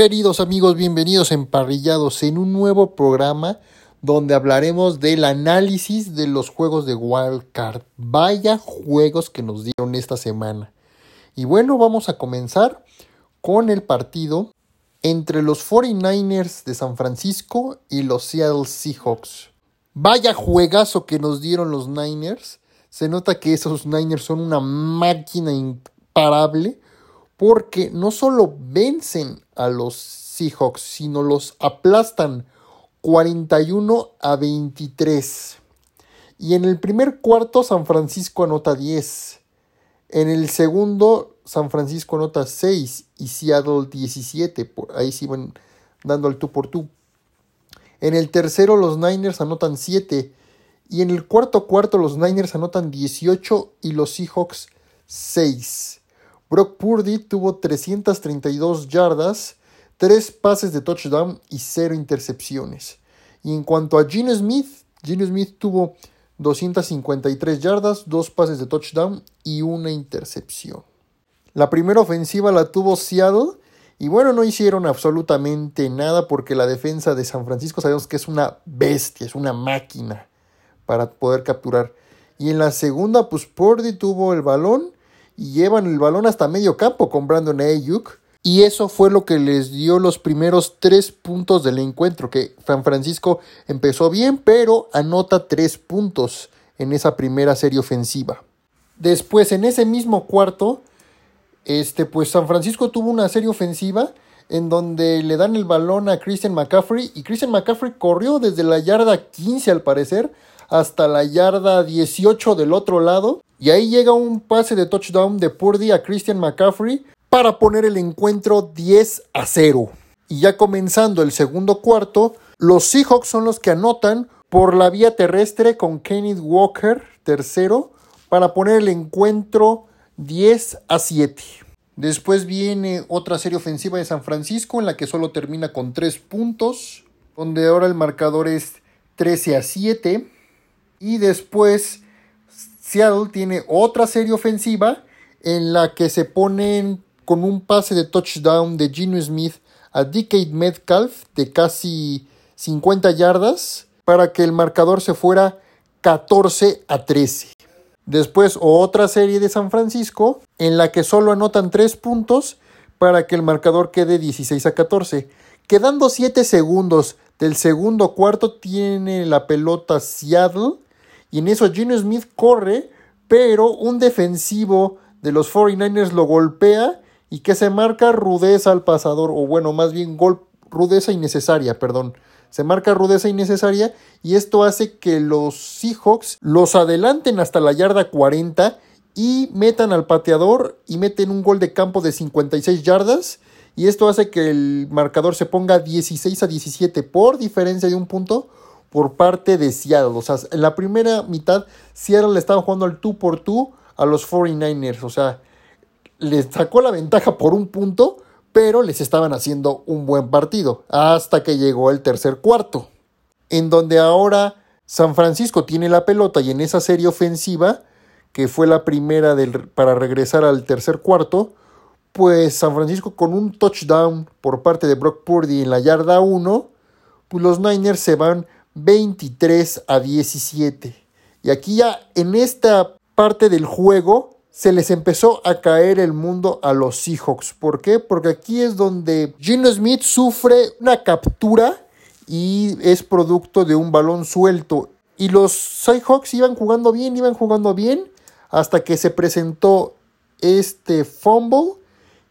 Queridos amigos, bienvenidos emparrillados en un nuevo programa donde hablaremos del análisis de los juegos de Wildcard. Vaya juegos que nos dieron esta semana. Y bueno, vamos a comenzar con el partido entre los 49ers de San Francisco y los Seattle Seahawks. Vaya juegazo que nos dieron los Niners. Se nota que esos Niners son una máquina imparable porque no solo vencen a los Seahawks, sino los aplastan 41 a 23. Y en el primer cuarto San Francisco anota 10. En el segundo San Francisco anota 6 y Seattle 17. Por ahí se iban dando al tú por tú. En el tercero los Niners anotan 7. Y en el cuarto cuarto los Niners anotan 18 y los Seahawks 6. Brock Purdy tuvo 332 yardas, 3 pases de touchdown y 0 intercepciones. Y en cuanto a Gene Smith, Gene Smith tuvo 253 yardas, 2 pases de touchdown y una intercepción. La primera ofensiva la tuvo Seattle y bueno, no hicieron absolutamente nada porque la defensa de San Francisco sabemos que es una bestia, es una máquina para poder capturar. Y en la segunda, pues Purdy tuvo el balón y llevan el balón hasta medio campo con Brandon Ayuk. Y eso fue lo que les dio los primeros tres puntos del encuentro, que San Francisco empezó bien, pero anota tres puntos en esa primera serie ofensiva. Después, en ese mismo cuarto, este, pues San Francisco tuvo una serie ofensiva en donde le dan el balón a Christian McCaffrey y Christian McCaffrey corrió desde la yarda 15 al parecer hasta la yarda 18 del otro lado. Y ahí llega un pase de touchdown de Purdy a Christian McCaffrey para poner el encuentro 10 a 0. Y ya comenzando el segundo cuarto, los Seahawks son los que anotan por la vía terrestre con Kenneth Walker, tercero, para poner el encuentro 10 a 7. Después viene otra serie ofensiva de San Francisco en la que solo termina con 3 puntos, donde ahora el marcador es 13 a 7. Y después Seattle tiene otra serie ofensiva en la que se ponen con un pase de touchdown de Gino Smith a DK Metcalf de casi 50 yardas para que el marcador se fuera 14 a 13. Después otra serie de San Francisco en la que solo anotan 3 puntos para que el marcador quede 16 a 14. Quedando 7 segundos del segundo cuarto tiene la pelota Seattle y en eso Gino Smith corre, pero un defensivo de los 49ers lo golpea y que se marca rudeza al pasador, o bueno, más bien rudeza innecesaria, perdón. Se marca rudeza innecesaria y esto hace que los Seahawks los adelanten hasta la yarda 40 y metan al pateador y meten un gol de campo de 56 yardas. Y esto hace que el marcador se ponga 16 a 17 por diferencia de un punto por parte de Seattle. O sea, en la primera mitad, Seattle le estaba jugando al 2 por 2 a los 49ers. O sea, les sacó la ventaja por un punto, pero les estaban haciendo un buen partido. Hasta que llegó el tercer cuarto, en donde ahora San Francisco tiene la pelota y en esa serie ofensiva, que fue la primera del, para regresar al tercer cuarto, pues San Francisco con un touchdown por parte de Brock Purdy en la yarda 1, pues los Niners se van 23 a 17. Y aquí ya en esta parte del juego se les empezó a caer el mundo a los Seahawks. ¿Por qué? Porque aquí es donde Gino Smith sufre una captura y es producto de un balón suelto. Y los Seahawks iban jugando bien, iban jugando bien hasta que se presentó este fumble.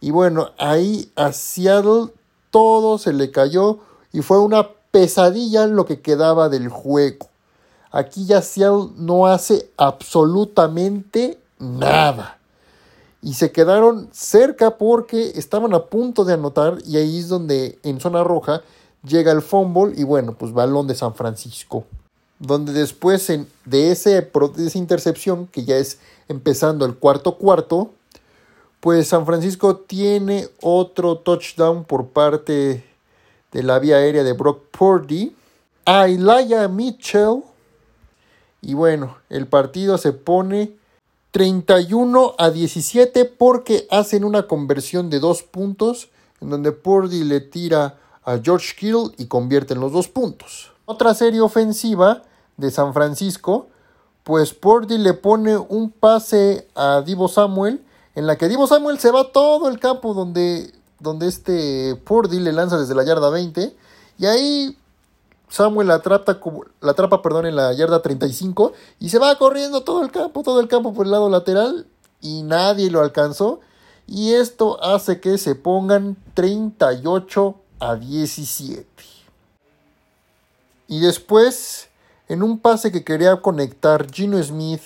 Y bueno, ahí a Seattle todo se le cayó y fue una pesadilla lo que quedaba del juego. Aquí ya Seattle no hace absolutamente nada. Y se quedaron cerca porque estaban a punto de anotar y ahí es donde en zona roja llega el fumble y bueno, pues balón de San Francisco. Donde después de, ese, de esa intercepción, que ya es empezando el cuarto cuarto, pues San Francisco tiene otro touchdown por parte de la vía aérea de Brock Purdy a Elijah Mitchell. Y bueno, el partido se pone 31 a 17 porque hacen una conversión de dos puntos en donde Purdy le tira a George Kittle y convierte en los dos puntos. Otra serie ofensiva de San Francisco, pues Purdy le pone un pase a Divo Samuel, en la que Divo Samuel se va todo el campo donde, donde este Purdy le lanza desde la yarda 20, y ahí Samuel la atrapa, la perdón, en la yarda 35 y se va corriendo todo el campo, todo el campo por el lado lateral y nadie lo alcanzó. Y esto hace que se pongan 38 a 17. Y después, en un pase que quería conectar Gino Smith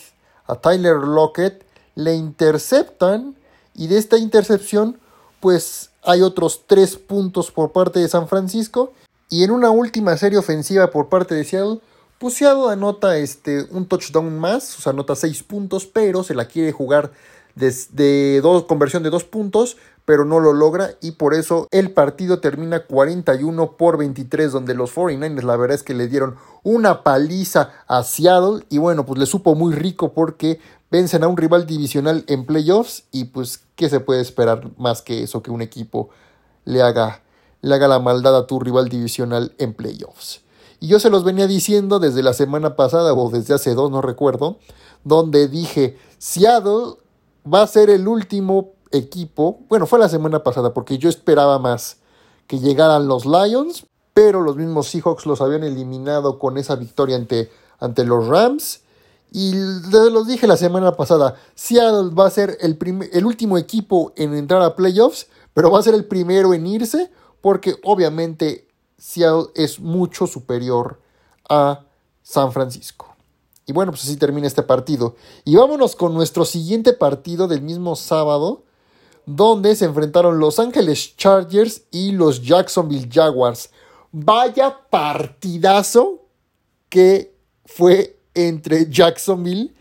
a Tyler Lockett, le interceptan y de esta intercepción pues hay otros 3 puntos por parte de San Francisco. Y en una última serie ofensiva por parte de Seattle, pues Seattle anota este, un touchdown más, o sea, anota 6 puntos, pero se la quiere jugar de dos, conversión de 2 puntos, pero no lo logra y por eso el partido termina 41 por 23, donde los 49ers la verdad es que le dieron una paliza a Seattle y bueno, pues le supo muy rico porque vencen a un rival divisional en playoffs y pues qué se puede esperar más que eso, que un equipo le haga, le haga la maldad a tu rival divisional en playoffs. Y yo se los venía diciendo desde la semana pasada o desde hace dos, no recuerdo, donde dije, Seattle va a ser el último equipo, bueno, fue la semana pasada porque yo esperaba más que llegaran los Lions, pero los mismos Seahawks los habían eliminado con esa victoria ante, ante los Rams. Y los dije la semana pasada, Seattle va a ser el, el último equipo en entrar a playoffs, pero va a ser el primero en irse, porque obviamente Seattle es mucho superior a San Francisco. Y bueno, pues así termina este partido. Y vámonos con nuestro siguiente partido del mismo sábado, donde se enfrentaron Los Ángeles Chargers y los Jacksonville Jaguars. Vaya partidazo que fue entre Jacksonville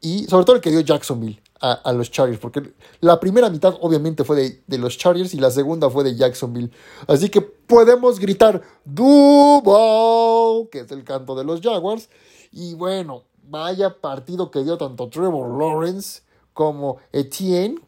y sobre todo el que dio Jacksonville a, los Chargers, porque la primera mitad obviamente fue de, de, los Chargers y la segunda fue de Jacksonville. Así que podemos gritar Duval, que es el canto de los Jaguars, y bueno, vaya partido que dio tanto Trevor Lawrence como Etienne.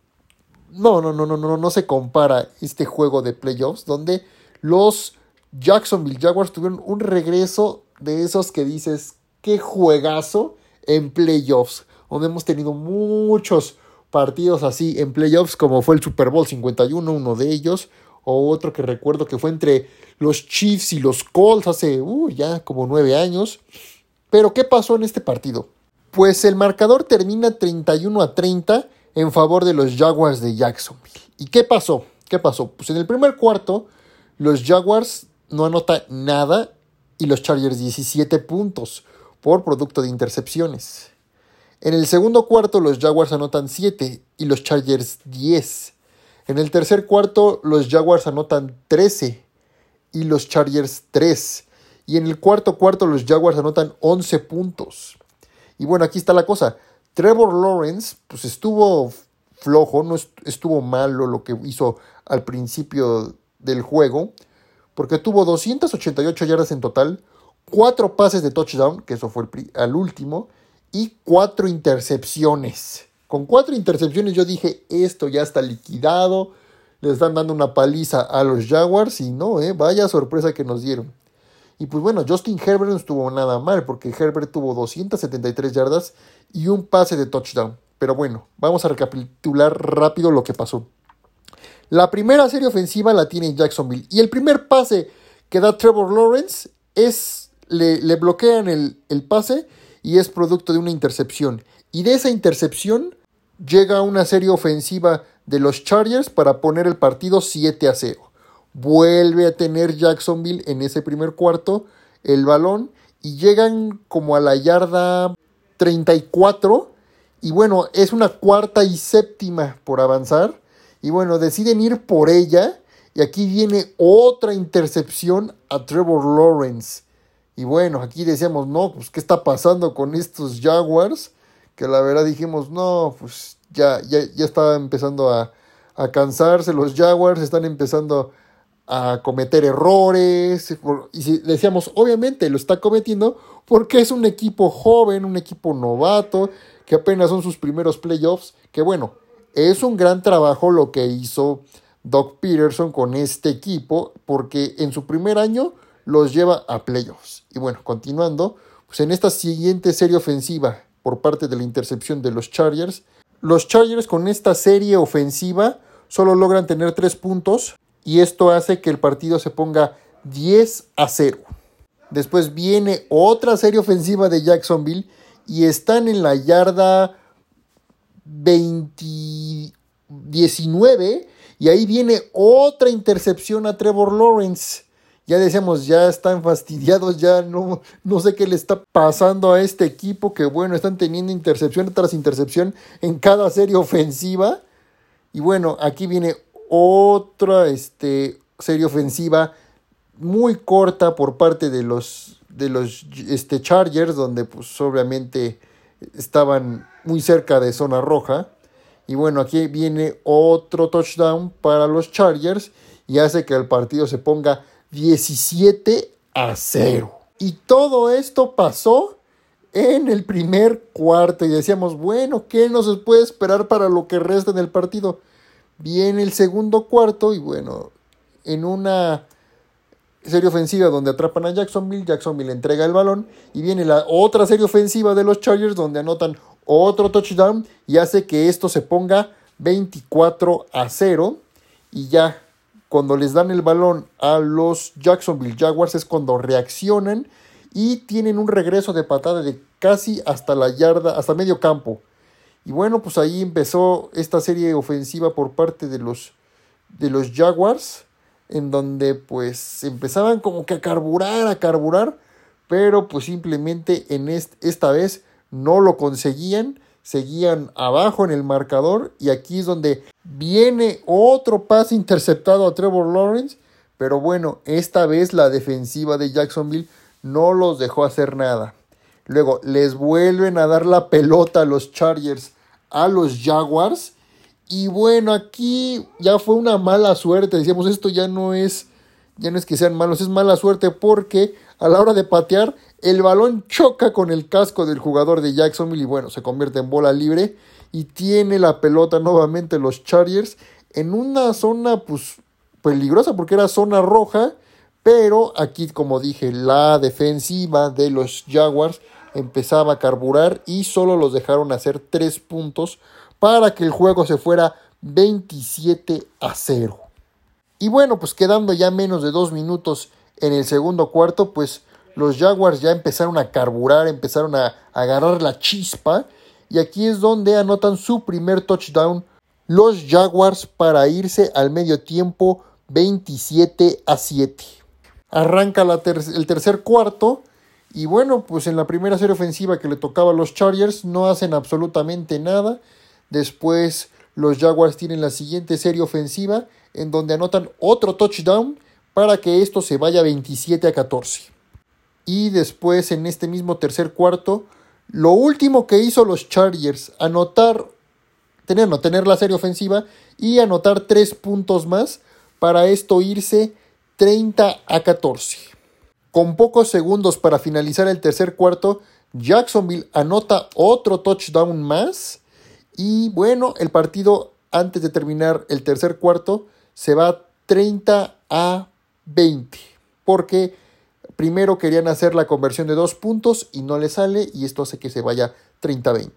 No, no, no, no, no, no se compara este juego de playoffs donde los Jacksonville Jaguars tuvieron un regreso de esos que dices, qué juegazo en playoffs, donde hemos tenido muchos partidos así en playoffs, como fue el Super Bowl 51, uno de ellos, o otro que recuerdo que fue entre los Chiefs y los Colts hace uh, ya como nueve años. Pero, ¿qué pasó en este partido? Pues el marcador termina 31 a 30 en favor de los Jaguars de Jacksonville. ¿Y qué pasó? ¿Qué pasó? Pues en el primer cuarto, los Jaguars no anotan nada y los Chargers 17 puntos por producto de intercepciones. En el segundo cuarto, los Jaguars anotan 7 y los Chargers 10. En el tercer cuarto, los Jaguars anotan 13 y los Chargers 3. Y en el cuarto cuarto los Jaguars anotan 11 puntos. Y bueno, aquí está la cosa. Trevor Lawrence pues estuvo flojo, no estuvo malo lo que hizo al principio del juego, porque tuvo 288 yardas en total, 4 pases de touchdown, que eso fue al último, y 4 intercepciones. Con 4 intercepciones yo dije, esto ya está liquidado, le están dando una paliza a los Jaguars y no, eh, vaya sorpresa que nos dieron. Y pues bueno, Justin Herbert no estuvo nada mal porque Herbert tuvo 273 yardas y un pase de touchdown. Pero bueno, vamos a recapitular rápido lo que pasó. La primera serie ofensiva la tiene Jacksonville y el primer pase que da Trevor Lawrence es, le, bloquean el, el pase y es producto de una intercepción. Y de esa intercepción llega una serie ofensiva de los Chargers para poner el partido 7 a 0. Vuelve a tener Jacksonville en ese primer cuarto el balón y llegan como a la yarda 34 y bueno, es una cuarta y séptima por avanzar y bueno, deciden ir por ella y aquí viene otra intercepción a Trevor Lawrence. Y bueno, aquí decíamos, no, pues qué está pasando con estos Jaguars, que la verdad dijimos, no, pues ya, ya, ya estaba empezando a, a cansarse los Jaguars, están empezando a cometer errores. Y decíamos, obviamente lo está cometiendo porque es un equipo joven, un equipo novato, que apenas son sus primeros playoffs. Que bueno, es un gran trabajo lo que hizo Doc Peterson con este equipo, porque en su primer año los lleva a playoffs. Y bueno, continuando, pues en esta siguiente serie ofensiva por parte de la intercepción de los Chargers, los Chargers con esta serie ofensiva solo logran tener tres puntos y esto hace que el partido se ponga 10 a 0. Después viene otra serie ofensiva de Jacksonville y están en la yarda 20, 19 y ahí viene otra intercepción a Trevor Lawrence. Ya decíamos, ya están fastidiados, ya no, no sé qué le está pasando a este equipo, que bueno, están teniendo intercepción tras intercepción en cada serie ofensiva. Y bueno, aquí viene otra este, serie ofensiva muy corta por parte de los, de los este, Chargers, donde pues obviamente estaban muy cerca de zona roja. Y bueno, aquí viene otro touchdown para los Chargers y hace que el partido se ponga 17 a 0. Y todo esto pasó en el primer cuarto y decíamos, bueno, ¿qué nos puede esperar para lo que resta en el partido? Viene el segundo cuarto y bueno, en una serie ofensiva donde atrapan a Jacksonville, Jacksonville entrega el balón y viene la otra serie ofensiva de los Chargers donde anotan otro touchdown y hace que esto se ponga 24 a 0 y ya cuando les dan el balón a los Jacksonville Jaguars es cuando reaccionan y tienen un regreso de patada de casi hasta la yarda, hasta medio campo. Y bueno, pues ahí empezó esta serie ofensiva por parte de los, de los Jaguars, en donde pues empezaban como que a carburar, a carburar, pero pues simplemente en esta vez no lo conseguían, seguían abajo en el marcador y aquí es donde viene otro pase interceptado a Trevor Lawrence, pero bueno, esta vez la defensiva de Jacksonville no los dejó hacer nada. Luego les vuelven a dar la pelota a los Chargers, a los Jaguars. Y bueno, aquí ya fue una mala suerte. Decíamos, esto ya no es, ya no es que sean malos, es mala suerte porque a la hora de patear el balón choca con el casco del jugador de Jacksonville y bueno, se convierte en bola libre y tiene la pelota nuevamente los Chargers en una zona pues peligrosa porque era zona roja, pero aquí como dije, la defensiva de los Jaguars empezaba a carburar y solo los dejaron hacer tres puntos para que el juego se fuera 27 a 0. Y bueno, pues quedando ya menos de dos minutos en el segundo cuarto, pues los Jaguars ya empezaron a carburar, empezaron a, agarrar la chispa. Y aquí es donde anotan su primer touchdown los Jaguars para irse al medio tiempo 27 a 7. Arranca el tercer cuarto y bueno, pues en la primera serie ofensiva que le tocaba a los Chargers no hacen absolutamente nada. Después los Jaguars tienen la siguiente serie ofensiva en donde anotan otro touchdown para que esto se vaya 27 a 14. Y después en este mismo tercer cuarto, lo último que hizo los Chargers, anotar, tener, no, tener la serie ofensiva y anotar tres puntos más para esto irse 30 a 14. Con pocos segundos para finalizar el tercer cuarto, Jacksonville anota otro touchdown más. Y bueno, el partido antes de terminar el tercer cuarto se va 30 a 20. Porque Primero querían hacer la conversión de dos puntos y no le sale y esto hace que se vaya 30-20.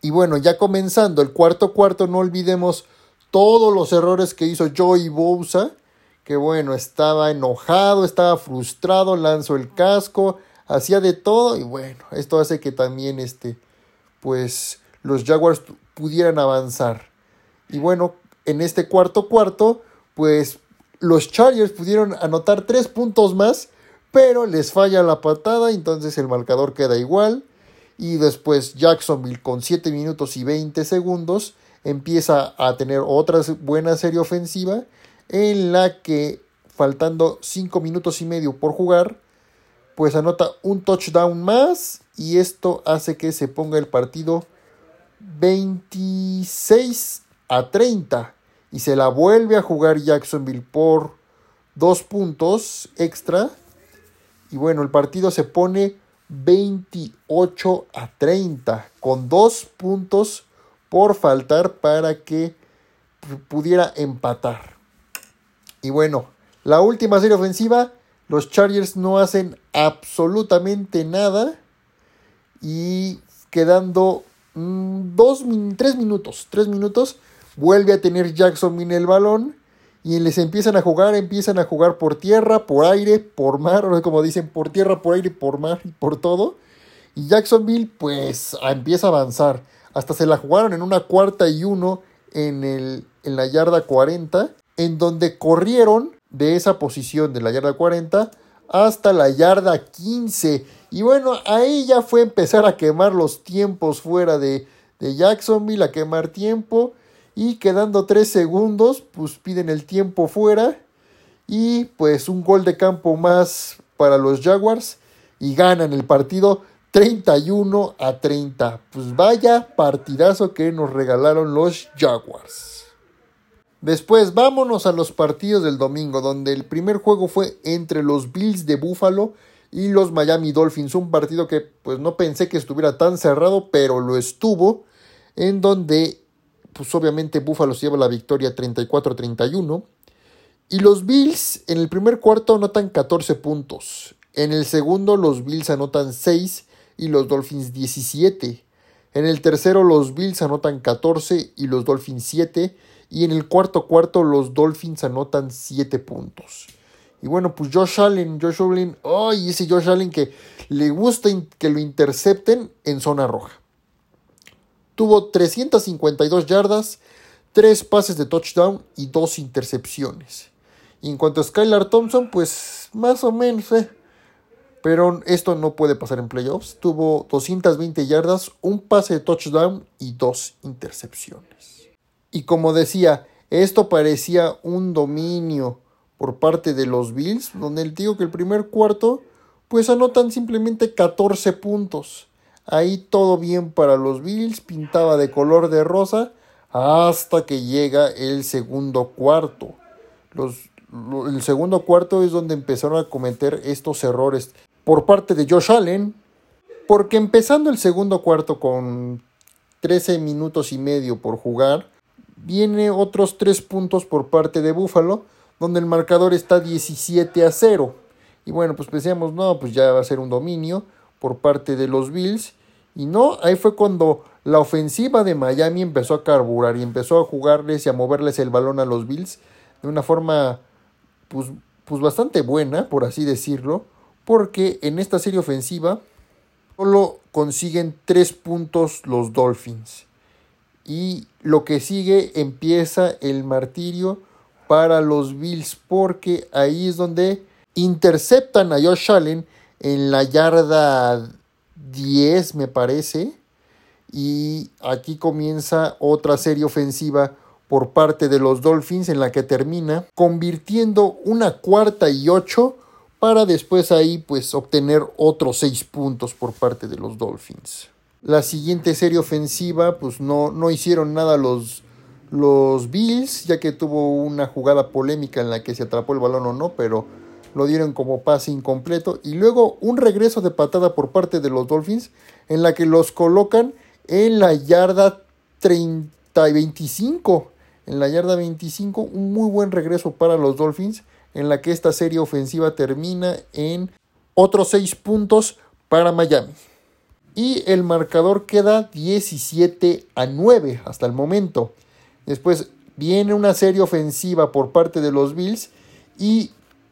Y bueno, ya comenzando el cuarto cuarto, no olvidemos todos los errores que hizo Joey Bosa, que bueno, estaba enojado, estaba frustrado, lanzó el casco, hacía de todo y bueno, esto hace que también este, pues los Jaguars pudieran avanzar. Y bueno, en este cuarto cuarto, pues los Chargers pudieron anotar tres puntos más, pero les falla la patada, entonces el marcador queda igual. Y después Jacksonville con 7 minutos y 20 segundos empieza a tener otra buena serie ofensiva en la que faltando 5 minutos y medio por jugar, pues anota un touchdown más y esto hace que se ponga el partido 26 a 30 y se la vuelve a jugar Jacksonville por dos puntos extra. Y bueno, el partido se pone 28 a 30 con dos puntos por faltar para que pudiera empatar. Y bueno, la última serie ofensiva, los Chargers no hacen absolutamente nada y quedando mm, tres minutos, tres minutos, vuelve a tener Jacksonville el balón y les empiezan a jugar, empiezan a jugar por tierra, por aire, por mar, como dicen, por tierra, por aire, por mar y por todo. Y Jacksonville pues empieza a avanzar. Hasta se la jugaron en una cuarta y uno en, el, en la yarda 40, en donde corrieron de esa posición de la yarda 40 hasta la yarda 15. Y bueno, ahí ya fue empezar a quemar los tiempos fuera de, de Jacksonville, a quemar tiempo. Y quedando 3 segundos, pues piden el tiempo fuera. Y pues un gol de campo más para los Jaguars. Y ganan el partido 31 a 30. Pues vaya partidazo que nos regalaron los Jaguars. Después vámonos a los partidos del domingo, donde el primer juego fue entre los Bills de Buffalo y los Miami Dolphins. Un partido que pues no pensé que estuviera tan cerrado, pero lo estuvo. En donde pues obviamente Buffalo lleva la victoria 34-31. Y los Bills en el primer cuarto anotan 14 puntos. En el segundo los Bills anotan 6 y los Dolphins 17. En el tercero los Bills anotan 14 y los Dolphins 7. Y en el cuarto cuarto los Dolphins anotan 7 puntos. Y bueno, pues Josh Allen, Josh Allen, ay, ese Josh Allen que le gusta que lo intercepten en zona roja. Tuvo 352 yardas, 3 pases de touchdown y 2 intercepciones. Y en cuanto a Skylar Thompson, pues más o menos, eh, pero esto no puede pasar en playoffs. Tuvo 220 yardas, un pase de touchdown y dos intercepciones. Y como decía, esto parecía un dominio por parte de los Bills, donde el tío que el primer cuarto, pues anotan simplemente 14 puntos. Ahí todo bien para los Bills, pintaba de color de rosa hasta que llega el segundo cuarto. Los, el segundo cuarto es donde empezaron a cometer estos errores por parte de Josh Allen, porque empezando el segundo cuarto con 13 minutos y medio por jugar, viene otros 3 puntos por parte de Buffalo, donde el marcador está 17 a 0. Y bueno, pues pensamos, no, pues ya va a ser un dominio por parte de los Bills. Y no, ahí fue cuando la ofensiva de Miami empezó a carburar y empezó a jugarles y a moverles el balón a los Bills de una forma pues, pues bastante buena, por así decirlo porque en esta serie ofensiva solo consiguen tres puntos los Dolphins. Y lo que sigue empieza el martirio para los Bills porque ahí es donde interceptan a Josh Allen en la yarda 10 me parece. Y aquí comienza otra serie ofensiva por parte de los Dolphins en la que termina convirtiendo una cuarta y ocho para después ahí pues obtener otros seis puntos por parte de los Dolphins. La siguiente serie ofensiva pues no, no hicieron nada los, los Bills, ya que tuvo una jugada polémica en la que se atrapó el balón o no, pero lo dieron como pase incompleto. Y luego un regreso de patada por parte de los Dolphins, en la que los colocan en la yarda 30 y 25. En la yarda 25, un muy buen regreso para los Dolphins en la que esta serie ofensiva termina en otros 6 puntos para Miami. Y el marcador queda 17 a 9 hasta el momento. Después viene una serie ofensiva por parte de los Bills y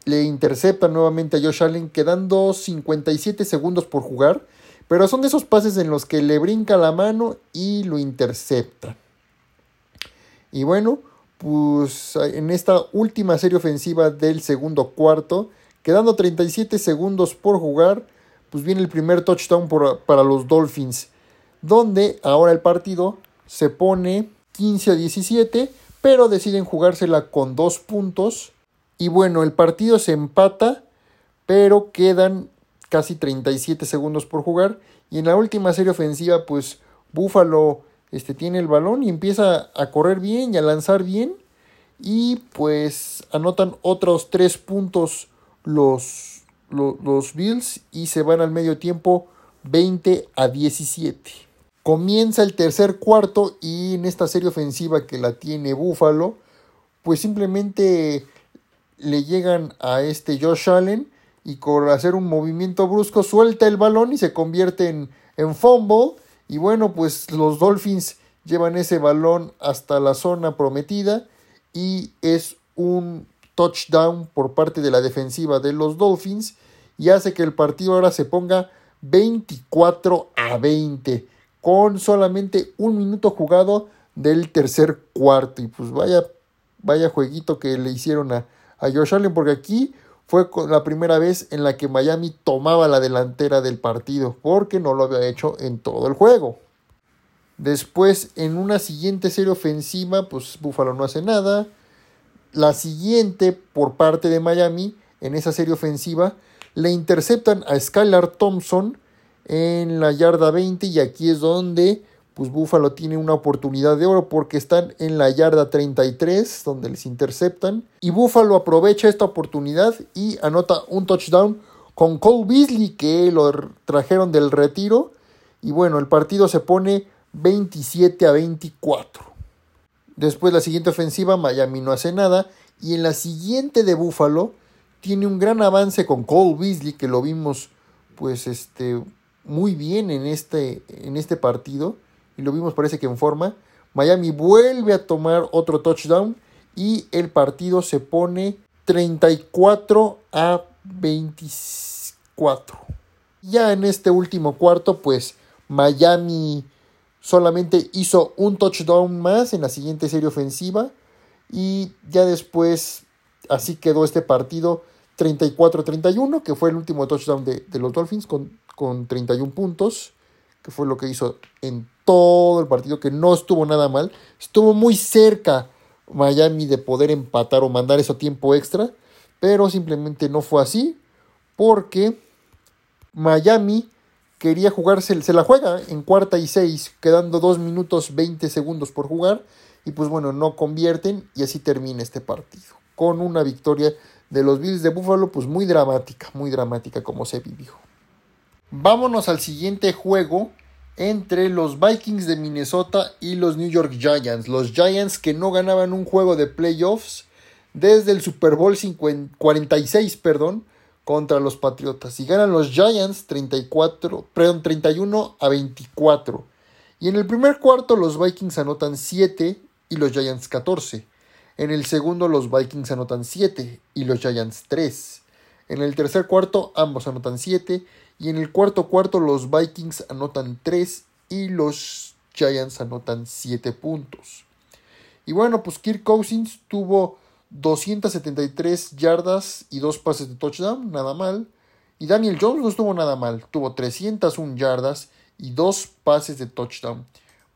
le intercepta nuevamente a Josh Allen quedando 57 segundos por jugar. Pero son de esos pases en los que le brinca la mano y lo intercepta. Y bueno, pues en esta última serie ofensiva del segundo cuarto, quedando 37 segundos por jugar, pues viene el primer touchdown para los Dolphins, donde ahora el partido se pone 15 a 17, pero deciden jugársela con dos puntos. Y bueno, el partido se empata, pero quedan casi 37 segundos por jugar. Y en la última serie ofensiva, pues Buffalo este, tiene el balón y empieza a correr bien y a lanzar bien. Y pues anotan otros tres puntos los, los, Bills y se van al medio tiempo 20 a 17. Comienza el tercer cuarto y en esta serie ofensiva que la tiene Buffalo, pues simplemente le llegan a este Josh Allen y con hacer un movimiento brusco suelta el balón y se convierte en, en fumble. Y bueno, pues los Dolphins llevan ese balón hasta la zona prometida y es un touchdown por parte de la defensiva de los Dolphins y hace que el partido ahora se ponga 24 a 20 con solamente un minuto jugado del tercer cuarto y pues vaya vaya jueguito que le hicieron a, a Josh Allen porque aquí fue la primera vez en la que Miami tomaba la delantera del partido, porque no lo había hecho en todo el juego. Después, en una siguiente serie ofensiva, pues Buffalo no hace nada. La siguiente, por parte de Miami, en esa serie ofensiva, le interceptan a Skylar Thompson en la yarda 20 y aquí es donde pues Buffalo tiene una oportunidad de oro porque están en la yarda 33 donde les interceptan. Y Buffalo aprovecha esta oportunidad y anota un touchdown con Cole Beasley que lo trajeron del retiro. Y bueno el partido se pone 27 a 24 después la siguiente ofensiva Miami no hace nada. Y en la siguiente de Buffalo tiene un gran avance con Cole Beasley que lo vimos pues este muy bien en este, en este partido y lo vimos parece que en forma. Miami vuelve a tomar otro touchdown y el partido se pone 34 a 24. Ya en este último cuarto, pues Miami solamente hizo un touchdown más en la siguiente serie ofensiva y ya después así quedó este partido 34-31, que fue el último touchdown de, los Dolphins con, con 31 puntos, que fue lo que hizo en todo el partido, que no estuvo nada mal. Estuvo muy cerca Miami de poder empatar o mandar eso a tiempo extra, pero simplemente no fue así, porque Miami quería jugarse, se la juega en cuarta y seis, quedando 2 minutos 20 segundos por jugar, y pues bueno, no convierten y así termina este partido, con una victoria de los Bills de Buffalo, pues muy dramática, muy dramática como se vivió. Vámonos al siguiente juego, entre los Vikings de Minnesota y los New York Giants. Los Giants que no ganaban un juego de playoffs desde el Super Bowl 46 perdón, contra los Patriotas. Y ganan los Giants 34, perdón, 31 a 24. Y en el primer cuarto los Vikings anotan 7 y los Giants 14. En el segundo los Vikings anotan 7 y los Giants 3. En el tercer cuarto ambos anotan 7 y en el cuarto cuarto los Vikings anotan 3 y los Giants anotan 7 puntos. Y bueno, pues Kirk Cousins tuvo 273 yardas y 2 pases de touchdown, nada mal. Y Daniel Jones no estuvo nada mal, tuvo 301 yardas y 2 pases de touchdown.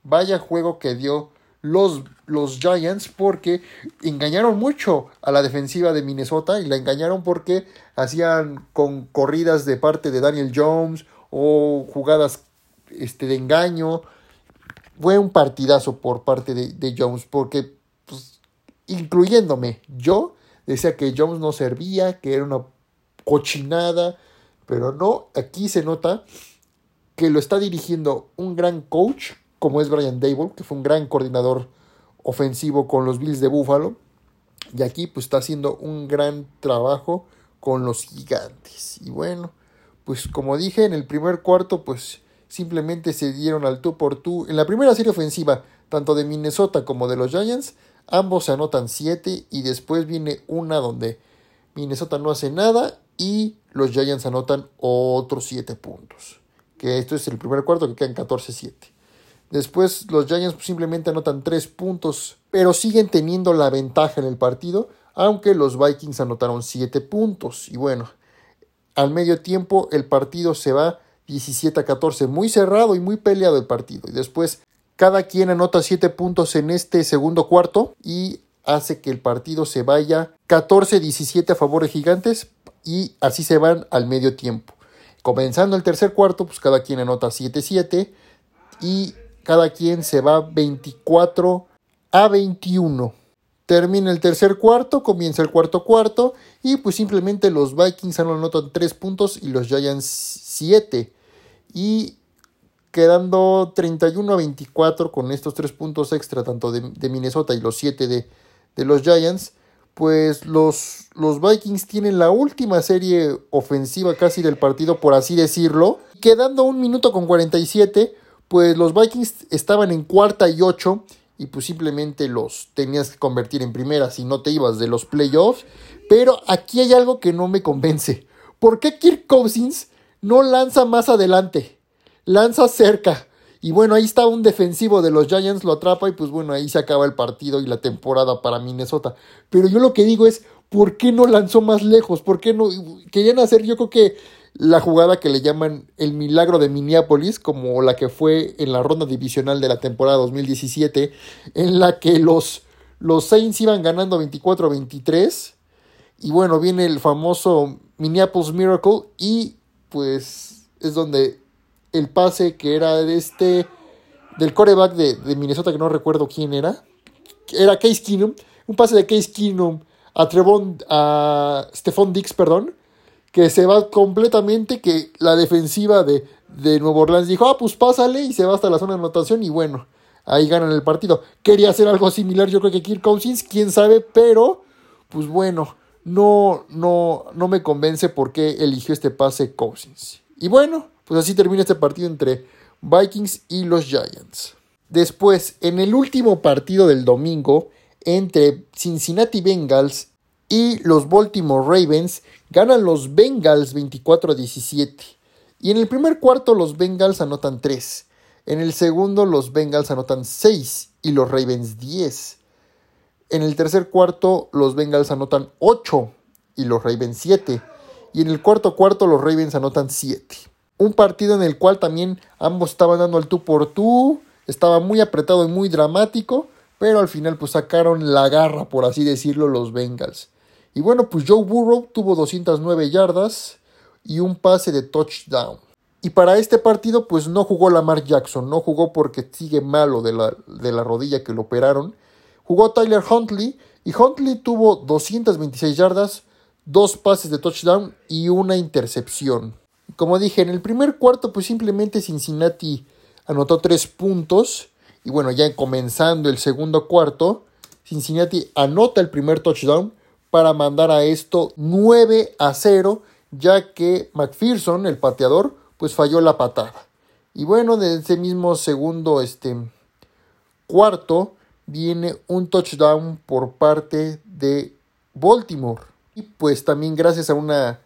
Vaya juego que dio los, los Giants porque engañaron mucho a la defensiva de Minnesota y la engañaron porque hacían con corridas de parte de Daniel Jones o jugadas este, de engaño. Fue un partidazo por parte de, Jones porque, pues, incluyéndome, yo decía que Jones no servía, que era una cochinada, pero no, aquí se nota que lo está dirigiendo un gran coach como es Brian Dable, que fue un gran coordinador ofensivo con los Bills de Buffalo. Y aquí pues está haciendo un gran trabajo con los gigantes. Y bueno, pues como dije, en el primer cuarto pues simplemente se dieron al tú por tú. En la primera serie ofensiva, tanto de Minnesota como de los Giants, ambos se anotan 7 y después viene una donde Minnesota no hace nada y los Giants anotan otros 7 puntos. Que esto es el primer cuarto que quedan 14-7. Después los Giants simplemente anotan 3 puntos, pero siguen teniendo la ventaja en el partido, aunque los Vikings anotaron 7 puntos. Y bueno, al medio tiempo el partido se va 17 a 14, muy cerrado y muy peleado el partido. Y después cada quien anota 7 puntos en este segundo cuarto y hace que el partido se vaya 14-17 a favor de Gigantes y así se van al medio tiempo. Comenzando el tercer cuarto, pues cada quien anota 7-7 y cada quien se va 24 a 21. Termina el tercer cuarto, comienza el cuarto cuarto y pues simplemente los Vikings anotan 3 puntos y los Giants 7. Y quedando 31 a 24 con estos tres puntos extra, tanto de, Minnesota y los 7 de, de, los Giants, pues los, los Vikings tienen la última serie ofensiva casi del partido, por así decirlo. Quedando un minuto con 47, pues los Vikings estaban en cuarta y 8 y pues simplemente los tenías que convertir en primera si no te ibas de los playoffs. Pero aquí hay algo que no me convence. ¿Por qué Kirk Cousins no lanza más adelante? Lanza cerca. Y bueno, ahí está un defensivo de los Giants, lo atrapa y pues bueno, ahí se acaba el partido y la temporada para Minnesota. Pero yo lo que digo es, ¿por qué no lanzó más lejos? ¿Por qué no? Querían hacer, yo creo que la jugada que le llaman el milagro de Minneapolis, como la que fue en la ronda divisional de la temporada 2017, en la que los, los Saints iban ganando 24-23. Y bueno, viene el famoso Minneapolis Miracle y pues es donde el pase que era de este, del coreback de, Minnesota, que no recuerdo quién era, era Case Keenum, un pase de Case Keenum a Trevon, a Stephon Dix, perdón, que se va completamente, que la defensiva de, de Nuevo Orleans dijo, ah, pues pásale y se va hasta la zona de anotación y bueno, ahí ganan el partido. Quería hacer algo similar, yo creo que Kirk Cousins, quién sabe, pero pues bueno, no, no, no me convence por qué eligió este pase Cousins. Y bueno, pues así termina este partido entre Vikings y los Giants. Después, en el último partido del domingo, entre Cincinnati Bengals y los Baltimore Ravens, ganan los Bengals 24 a 17. Y en el primer cuarto los Bengals anotan 3. En el segundo los Bengals anotan 6 y los Ravens 10. En el tercer cuarto los Bengals anotan 8 y los Ravens 7. Y en el cuarto cuarto los Ravens anotan 7. Un partido en el cual también ambos estaban dando el tú por tú, estaba muy apretado y muy dramático, pero al final pues sacaron la garra, por así decirlo, los Bengals. Y bueno, pues Joe Burrow tuvo 209 yardas y un pase de touchdown. Y para este partido pues no jugó Lamar Jackson, no jugó porque sigue malo de la, de la rodilla que lo operaron. Jugó Tyler Huntley y Huntley tuvo 226 yardas, dos pases de touchdown y una intercepción. Como dije, en el primer cuarto, pues simplemente Cincinnati anotó tres puntos. Y bueno, ya comenzando el segundo cuarto, Cincinnati anota el primer touchdown para mandar a esto 9 a 0, ya que McPherson, el pateador, pues falló la patada. Y bueno, de ese mismo segundo este, cuarto viene un touchdown por parte de Baltimore. Y pues también gracias a una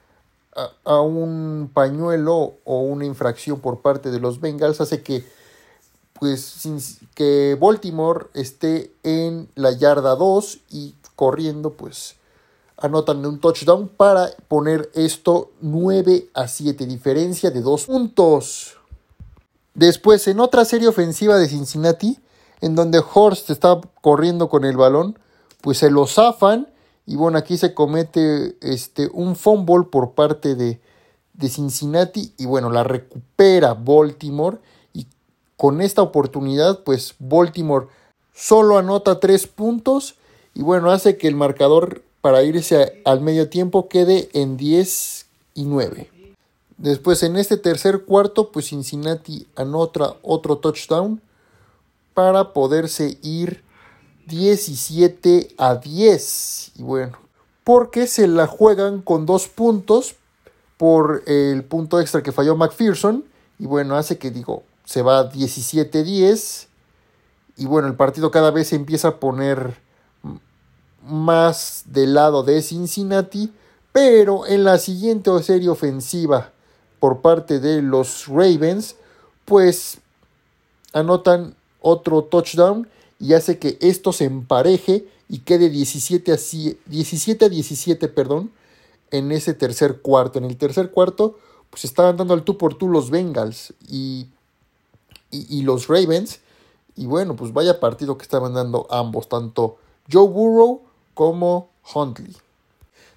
a, un pañuelo o una infracción por parte de los Bengals hace que pues que Baltimore esté en la yarda 2 y corriendo pues anotan un touchdown para poner esto 9 a 7 diferencia de 2 puntos. Después en otra serie ofensiva de Cincinnati en donde Horst estaba corriendo con el balón pues se lo zafan y bueno, aquí se comete este, un fumble por parte de, de Cincinnati y bueno, la recupera Baltimore y con esta oportunidad pues Baltimore solo anota tres puntos y bueno, hace que el marcador para irse al medio tiempo quede en 10 y 9. Después en este tercer cuarto pues Cincinnati anota otro touchdown para poderse ir 17 a 10. Y bueno, porque se la juegan con dos puntos por el punto extra que falló McPherson. Y bueno, hace que digo, se va 17-10. Y bueno, el partido cada vez se empieza a poner más del lado de Cincinnati. Pero en la siguiente serie ofensiva por parte de los Ravens, pues anotan otro touchdown y hace que esto se empareje y quede 17 a, 17, a 17 perdón, en ese tercer cuarto. En el tercer cuarto, pues estaban dando al tú por tú los Bengals y, y, los Ravens. Y bueno, pues vaya partido que estaban dando ambos, tanto Joe Burrow como Huntley.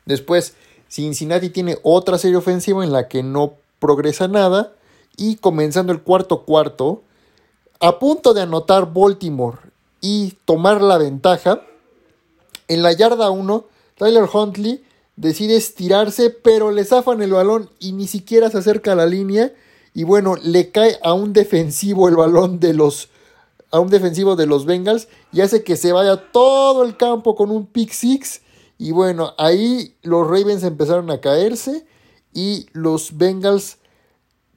Después, Cincinnati tiene otra serie ofensiva en la que no progresa nada. Y comenzando el cuarto cuarto, a punto de anotar Baltimore y tomar la ventaja. En la yarda 1, Tyler Huntley decide estirarse, pero le zafan el balón y ni siquiera se acerca a la línea. Y bueno, le cae a un defensivo el balón de los a un defensivo de los Bengals y hace que se vaya todo el campo con un pick six. Y bueno, ahí los Ravens empezaron a caerse y los Bengals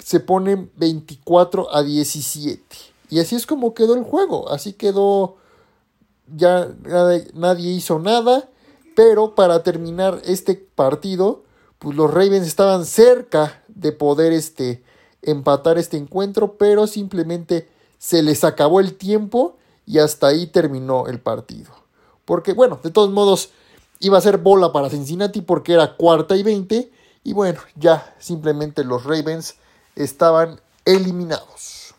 se ponen 24 a 17. Y así es como quedó el juego. Así quedó. Ya nadie, hizo nada. Pero para terminar este partido, pues los Ravens estaban cerca de poder este, empatar este encuentro, pero simplemente se les acabó el tiempo y hasta ahí terminó el partido. Porque, bueno, de todos modos, iba a ser bola para Cincinnati porque era cuarta y veinte. Y bueno, ya simplemente los Ravens estaban eliminados.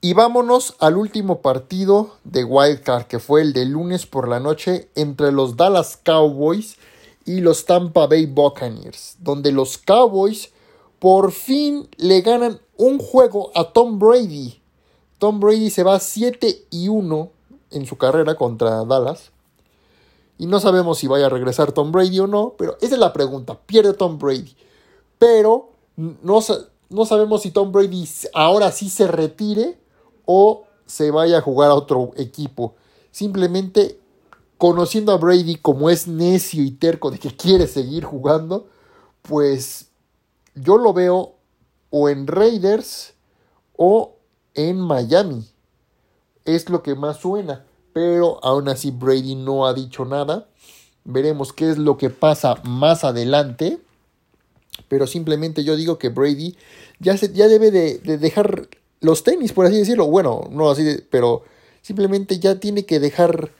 Y vámonos al último partido de Wildcard, que fue el de lunes por la noche entre los Dallas Cowboys y los Tampa Bay Buccaneers, donde los Cowboys por fin le ganan un juego a Tom Brady Tom Brady se va 7 y 1 en su carrera contra Dallas. Y no sabemos si vaya a regresar Tom Brady o no, pero esa es la pregunta. Pierde Tom Brady. Pero no, no sabemos si Tom Brady ahora sí se retire o se vaya a jugar a otro equipo. Simplemente conociendo a Brady como es necio y terco de que quiere seguir jugando, pues yo lo veo o en Raiders o en Miami. Es lo que más suena. Pero aún así Brady no ha dicho nada. Veremos qué es lo que pasa más adelante. Pero simplemente yo digo que Brady ya, se, ya debe de, dejar los tenis, por así decirlo. Bueno, no así, pero simplemente ya tiene que dejar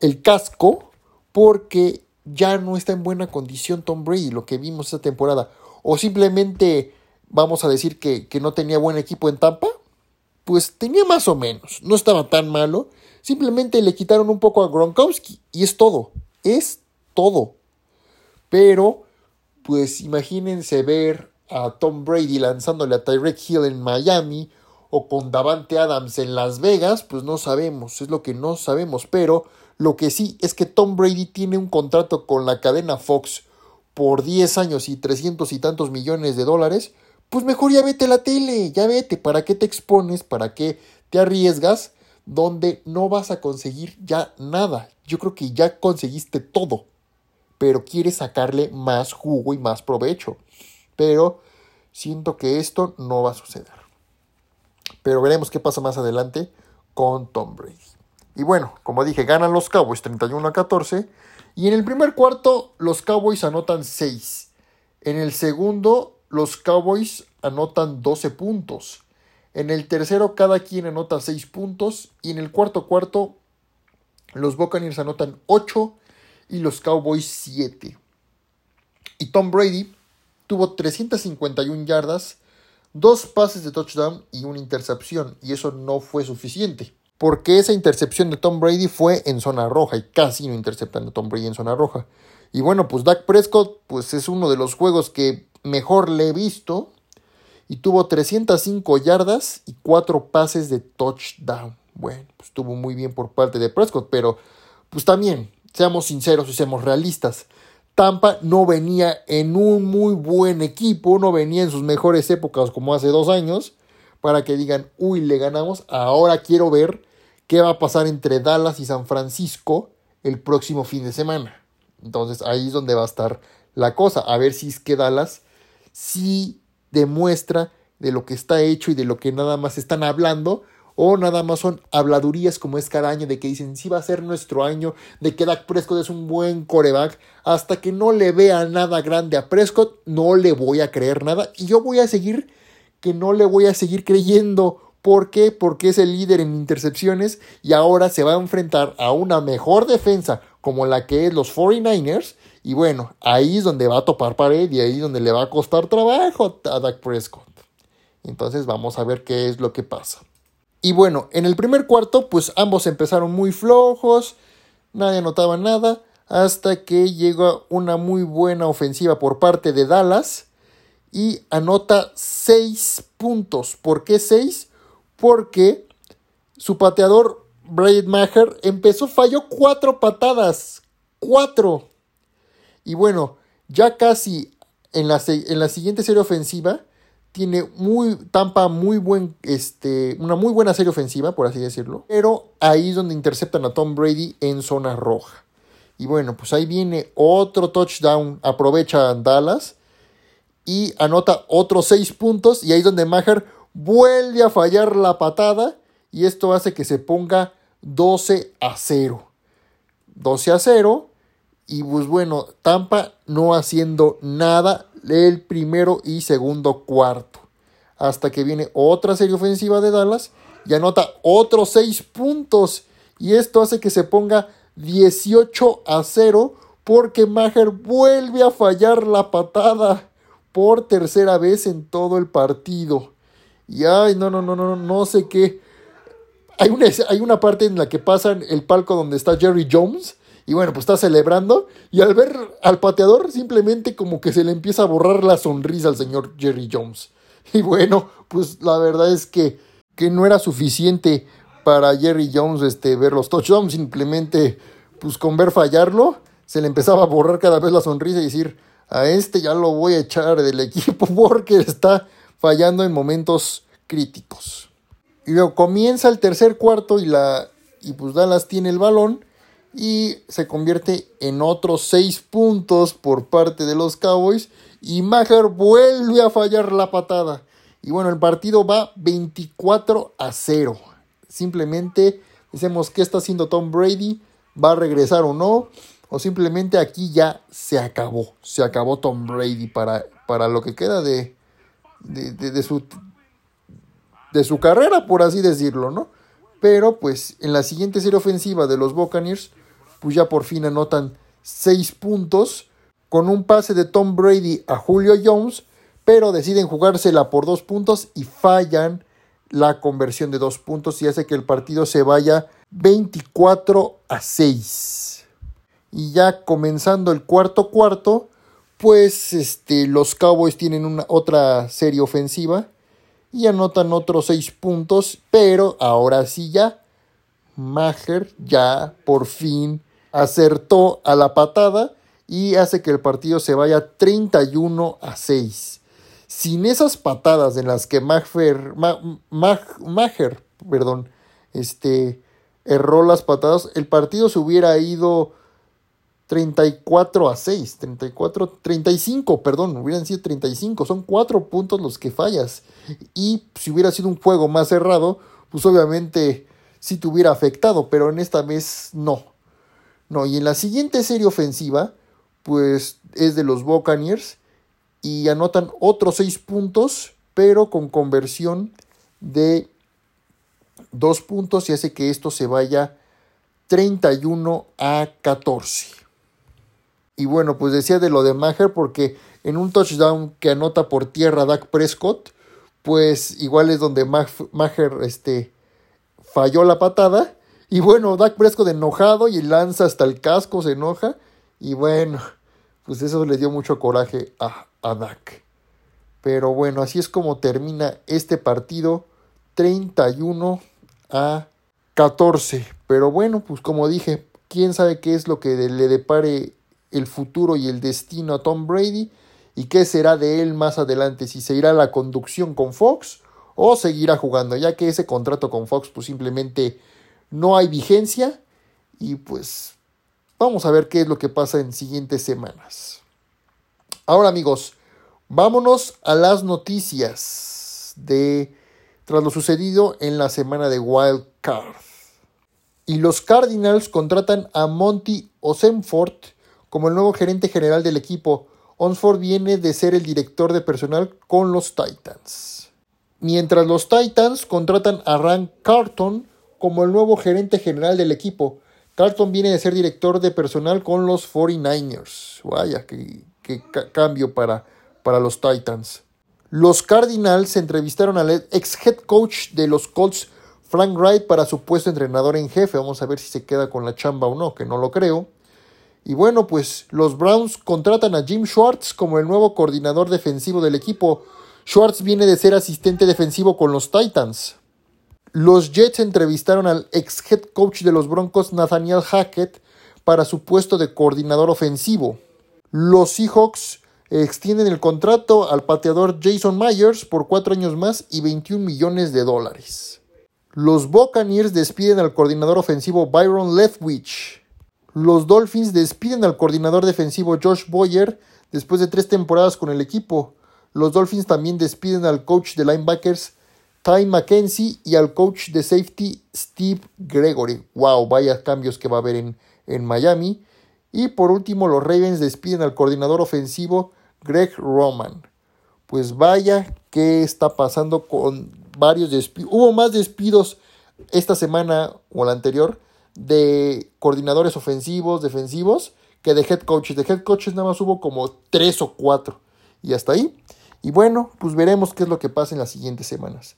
el casco porque ya no está en buena condición Tom Brady, lo que vimos esta temporada. O simplemente vamos a decir que, que no tenía buen equipo en Tampa pues tenía más o menos, no estaba tan malo, simplemente le quitaron un poco a Gronkowski. Y es todo, es todo. Pero, pues imagínense ver a Tom Brady lanzándole a Tyreek Hill en Miami o con Davante Adams en Las Vegas, pues no sabemos, es lo que no sabemos, pero lo que sí es que Tom Brady tiene un contrato con la cadena Fox por 10 años y 300 y tantos millones de dólares, pues mejor ya vete a la tele, ya vete, ¿para qué te expones? ¿Para qué te arriesgas? Donde no vas a conseguir ya nada. Yo creo que ya conseguiste todo, pero quieres sacarle más jugo y más provecho. Pero siento que esto no va a suceder. Pero veremos qué pasa más adelante con Tom Brady. Y bueno, como dije, ganan los Cowboys 31 a 14. Y en el primer cuarto los Cowboys anotan 6. En el segundo los Cowboys anotan 12 puntos. En el tercero cada quien anota 6 puntos y en el cuarto cuarto los Buccaneers anotan 8 y los Cowboys 7. Y Tom Brady tuvo 351 yardas, dos pases de touchdown y una intercepción y eso no fue suficiente. Porque esa intercepción de Tom Brady fue en zona roja y casi no interceptan a Tom Brady en zona roja. Y bueno, pues Dak Prescott pues es uno de los juegos que mejor le he visto y tuvo 305 yardas y 4 pases de touchdown. Bueno, pues estuvo muy bien por parte de Prescott, pero pues también, seamos sinceros y seamos realistas. Tampa no venía en un muy buen equipo, no venía en sus mejores épocas como hace dos años, para que digan, uy, le ganamos, ahora quiero ver qué va a pasar entre Dallas y San Francisco el próximo fin de semana. Entonces ahí es donde va a estar la cosa, a ver si es que Dallas sí demuestra de lo que está hecho y de lo que nada más están hablando, o nada más son habladurías como es cada año de que dicen sí va a ser nuestro año, de que Dak Prescott es un buen coreback, hasta que no le vea nada grande a Prescott, no le voy a creer nada y yo voy a seguir que no le voy a seguir creyendo. ¿Por qué? Porque es el líder en intercepciones y ahora se va a enfrentar a una mejor defensa como la que es los 49ers y bueno, ahí es donde va a topar pared y ahí es donde le va a costar trabajo a Dak Prescott. Entonces vamos a ver qué es lo que pasa. Y bueno, en el primer cuarto, pues ambos empezaron muy flojos, nadie notaba nada, hasta que llega una muy buena ofensiva por parte de Dallas y anota 6 puntos. ¿Por qué 6? Porque su pateador Braid Maher empezó, falló 4 patadas. 4. Y bueno, ya casi en la, en la siguiente serie ofensiva tiene muy Tampa muy buen este una muy buena serie ofensiva, por así decirlo, pero ahí es donde interceptan a Tom Brady en zona roja. Y bueno, pues ahí viene otro touchdown, aprovecha Dallas y anota otros seis puntos y ahí es donde Maher vuelve a fallar la patada y esto hace que se ponga 12 a 0. 12 a 0 y pues bueno, Tampa no haciendo nada el primero y segundo cuarto. Hasta que viene otra serie ofensiva de Dallas y anota otros 6 puntos. Y esto hace que se ponga 18 a 0 porque Maher vuelve a fallar la patada por tercera vez en todo el partido. Y ay, no, no, no, no, no sé qué. Hay una, hay una parte en la que pasan el palco donde está Jerry Jones. Y bueno, pues está celebrando. Y al ver al pateador, simplemente como que se le empieza a borrar la sonrisa al señor Jerry Jones. Y bueno, pues la verdad es que, que no era suficiente para Jerry Jones este, ver los touchdowns. Simplemente, pues con ver fallarlo, se le empezaba a borrar cada vez la sonrisa y decir, a este ya lo voy a echar del equipo porque está fallando en momentos críticos. Y luego comienza el tercer cuarto y, la, y pues Dallas tiene el balón y se convierte en otros seis puntos por parte de los Cowboys y Maher vuelve a fallar la patada. Y bueno, el partido va 24 a 0. Simplemente decimos qué está haciendo Tom Brady, va a regresar o no, o simplemente aquí ya se acabó, se acabó Tom Brady para, para lo que queda de, de, su, de su carrera, por así decirlo, ¿no? Pero pues en la siguiente serie ofensiva de los Buccaneers, pues ya por fin anotan 6 puntos con un pase de Tom Brady a Julio Jones, pero deciden jugársela por 2 puntos y fallan la conversión de 2 puntos y hace que el partido se vaya 24 a 6. Y ya comenzando el cuarto cuarto, pues este, los Cowboys tienen una, otra serie ofensiva y anotan otros 6 puntos, pero ahora sí ya, Maher ya por fin acertó a la patada y hace que el partido se vaya 31 a 6. Sin esas patadas en las que Maher, Maher perdón, este, erró las patadas, el partido se hubiera ido 34 a 6, 34, 35, perdón, hubieran sido 35, son 4 puntos los que fallas. Y si hubiera sido un juego más cerrado, pues obviamente sí te hubiera afectado, pero en esta vez no. No, y en la siguiente serie ofensiva, pues es de los Buccaneers y anotan otros 6 puntos, pero con conversión de 2 puntos y hace que esto se vaya 31 a 14. Y bueno, pues decía de lo de Maher porque en un touchdown que anota por tierra Dak Prescott, pues igual es donde Maher este, falló la patada. Y bueno, Dak Prescott enojado y lanza hasta el casco, se enoja. Y bueno, pues eso le dio mucho coraje a, a Dak. Pero bueno, así es como termina este partido 31 a 14. Pero bueno, pues como dije, quién sabe qué es lo que le depare el futuro y el destino a Tom Brady y qué será de él más adelante, si se irá a la conducción con Fox o seguirá jugando, ya que ese contrato con Fox pues simplemente no hay vigencia y pues vamos a ver qué es lo que pasa en siguientes semanas. Ahora amigos, vámonos a las noticias de tras lo sucedido en la semana de Wild Card. Y los Cardinals contratan a Monty Osenfort como el nuevo gerente general del equipo. Onsford viene de ser el director de personal con los Titans. Mientras los Titans contratan a Rand Carton como el nuevo gerente general del equipo. Carton viene de ser director de personal con los 49ers. Vaya, qué, cambio para, para los Titans. Los Cardinals entrevistaron al ex head coach de los Colts, Frank Wright, para su puesto entrenador en jefe. Vamos a ver si se queda con la chamba o no, que no lo creo. Y bueno, pues los Browns contratan a Jim Schwartz como el nuevo coordinador defensivo del equipo. Schwartz viene de ser asistente defensivo con los Titans. Los Jets entrevistaron al ex head coach de los Broncos, Nathaniel Hackett, para su puesto de coordinador ofensivo. Los Seahawks Extienden el contrato al pateador Jason Myers por cuatro años más y 21 millones de dólares. Los Buccaneers despiden al coordinador ofensivo Byron Leftwich. Los Dolphins despiden al coordinador defensivo Josh Boyer después de tres temporadas con el equipo. Los Dolphins también despiden al coach de linebackers Ty McKenzie y al coach de safety Steve Gregory. Wow, vaya cambios que va a haber en, en Miami. Y por último, los Ravens despiden al coordinador ofensivo Greg Roman. Pues vaya, ¿qué está pasando con varios despidos? Hubo más despidos esta semana o la anterior de coordinadores ofensivos, defensivos, que de head coaches. De head coaches nada más hubo como tres o cuatro. Y hasta ahí. Y bueno, pues veremos qué es lo que pasa en las siguientes semanas.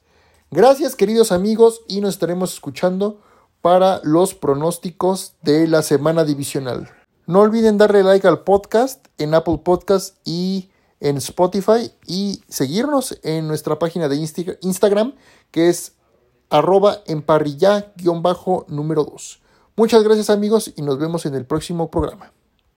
Gracias queridos amigos y nos estaremos escuchando para los pronósticos de la semana divisional. No olviden darle like al podcast en Apple Podcast y en Spotify y seguirnos en nuestra página de Instagram que es arroba emparrilla-número 2. Muchas gracias amigos y nos vemos en el próximo programa.